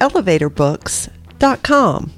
elevatorbooks.com.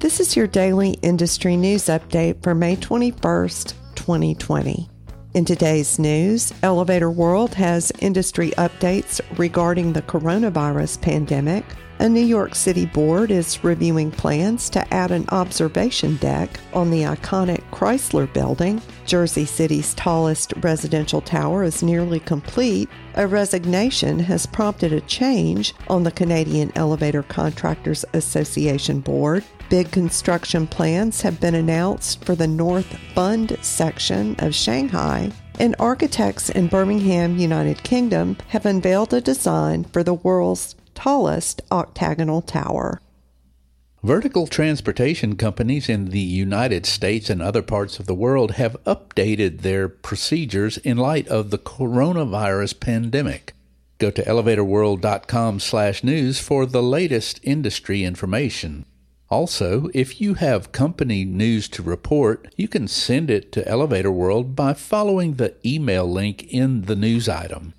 This is your daily industry news update for May 21st, 2020. In today's news, Elevator World has industry updates regarding the coronavirus pandemic. A New York City board is reviewing plans to add an observation deck on the iconic Chrysler building. Jersey City's tallest residential tower is nearly complete. A resignation has prompted a change on the Canadian Elevator Contractors Association board. Big construction plans have been announced for the North Bund section of Shanghai and architects in Birmingham, United Kingdom, have unveiled a design for the world's tallest octagonal tower. Vertical transportation companies in the United States and other parts of the world have updated their procedures in light of the coronavirus pandemic. Go to elevatorworld.com/news for the latest industry information. Also, if you have company news to report, you can send it to Elevator World by following the email link in the news item.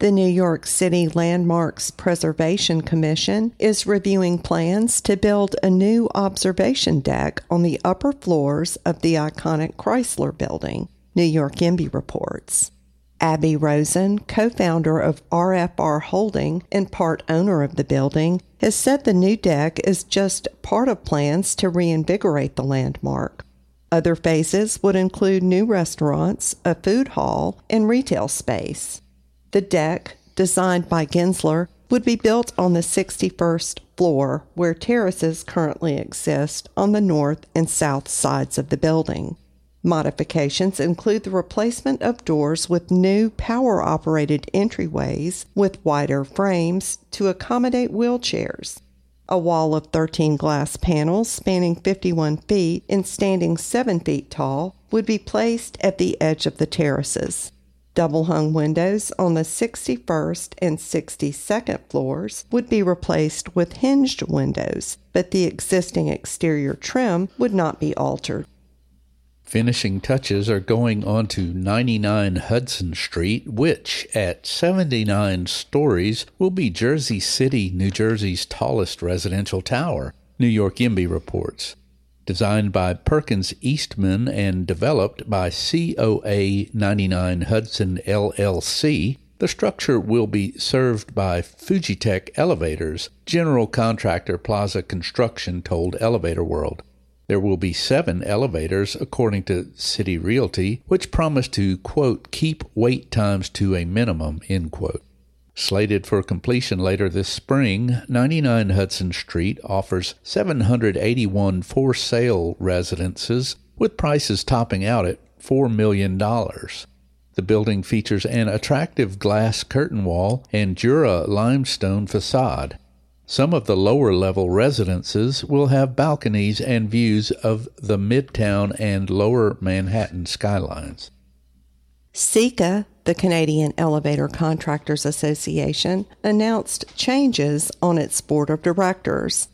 The New York City Landmarks Preservation Commission is reviewing plans to build a new observation deck on the upper floors of the iconic Chrysler building, New York YIMBY reports. Aby Rosen, co founder of RFR Holding and part owner of the building, has said the new deck is just part of plans to reinvigorate the landmark. Other phases would include new restaurants, a food hall, and retail space. The deck, designed by Gensler, would be built on the 61st floor where terraces currently exist on the north and south sides of the building. Modifications include the replacement of doors with new power operated entryways with wider frames to accommodate wheelchairs. A wall of 13 glass panels spanning 51 feet and standing 7 feet tall would be placed at the edge of the terraces. Double hung windows on the 61st and 62nd floors would be replaced with hinged windows, but the existing exterior trim would not be altered. Finishing touches are going on to 99 Hudson Street, which, at 79 stories, will be Jersey City, New Jersey's tallest residential tower, New York YIMBY reports designed by Perkins Eastman and developed by COA 99 Hudson LLC. The structure will be served by Fujitec Elevators, general contractor Plaza Construction told Elevator World. There will be seven elevators, according to City Realty, which promise to, quote, keep wait times to a minimum, end quote. Slated for completion later this spring, 99 Hudson Street offers 781 for sale residences with prices topping out at $4 million. The building features an attractive glass curtain wall and Jura limestone facade. Some of the lower level residences will have balconies and views of the Midtown and lower Manhattan skylines. CECA, the Canadian Elevator Contractors Association, announced changes on its board of directors.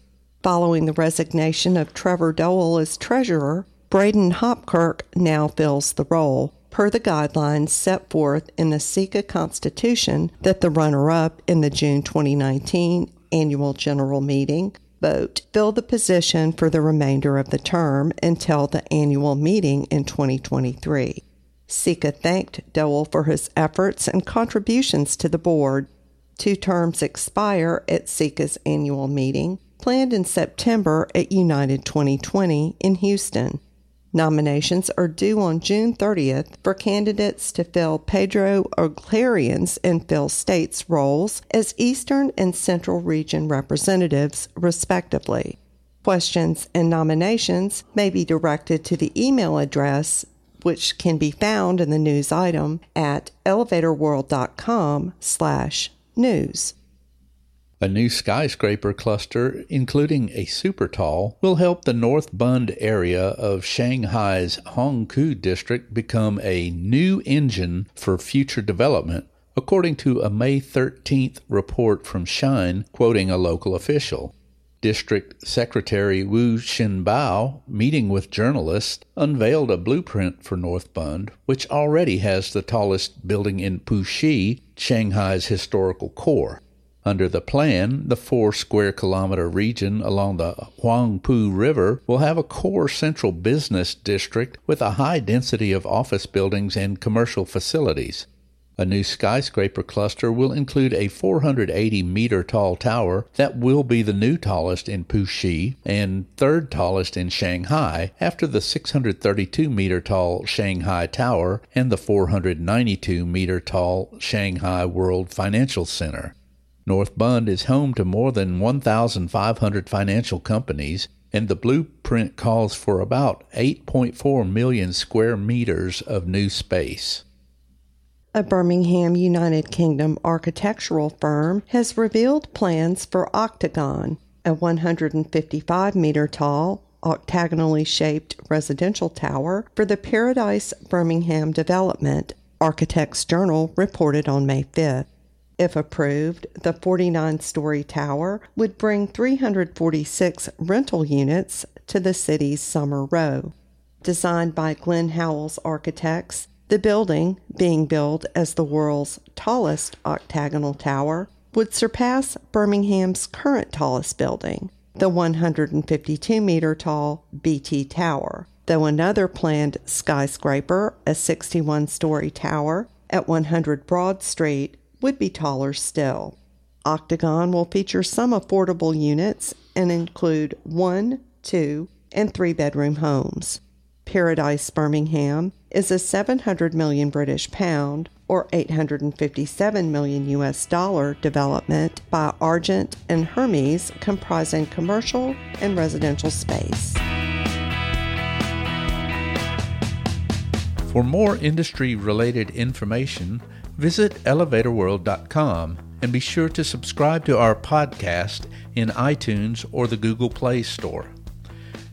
Following the resignation of Trevor Dowell as treasurer, Braden Hopkirk now fills the role, per the guidelines set forth in the CECA Constitution that the runner up in the June 2019 annual general meeting vote fill the position for the remainder of the term until the annual meeting in 2023. CECA thanked Dowell for his efforts and contributions to the board. Two terms expire at CECA's annual meeting, planned in September at United 2020 in Houston. Nominations are due on June 30th for candidates to fill Pedro Oglarian's and Phil State's roles as Eastern and Central Region representatives, respectively. Questions and nominations may be directed to the email address which can be found in the news item at elevatorworld.com slash news. A new skyscraper cluster, including a super tall, will help the North Bund area of Shanghai's Hongkou district become a new engine for future development, according to a May 13th report from Shine quoting a local official. District Secretary Wu Xinbao, meeting with journalists, unveiled a blueprint for North Bund, which already has the tallest building in Puxi, Shanghai's historical core. Under the plan, the four square kilometer region along the Huangpu River will have a core central business district with a high density of office buildings and commercial facilities. A new skyscraper cluster will include a 480 meter tall tower that will be the new tallest in Puxi and third tallest in Shanghai after the 632 meter tall Shanghai Tower and the 492 meter tall Shanghai World Financial Center. North Bund is home to more than 1,500 financial companies, and the blueprint calls for about 8.4 million square meters of new space. A Birmingham, United Kingdom architectural firm has revealed plans for Octagon, a 155 meter tall, octagonally shaped residential tower for the Paradise Birmingham development, Architects Journal reported on May 5th. If approved, the 49 story tower would bring 346 rental units to the city's summer row. Designed by Glenn Howells Architects, the building, being built as the world's tallest octagonal tower, would surpass Birmingham's current tallest building, the 152 meter tall BT Tower, though another planned skyscraper, a 61 story tower at 100 Broad Street, would be taller still. Octagon will feature some affordable units and include one, two, and three bedroom homes. Paradise Birmingham is a 700 million British pound or 857 million US dollar development by Argent and Hermes comprising commercial and residential space. For more industry related information, visit elevatorworld.com and be sure to subscribe to our podcast in iTunes or the Google Play Store.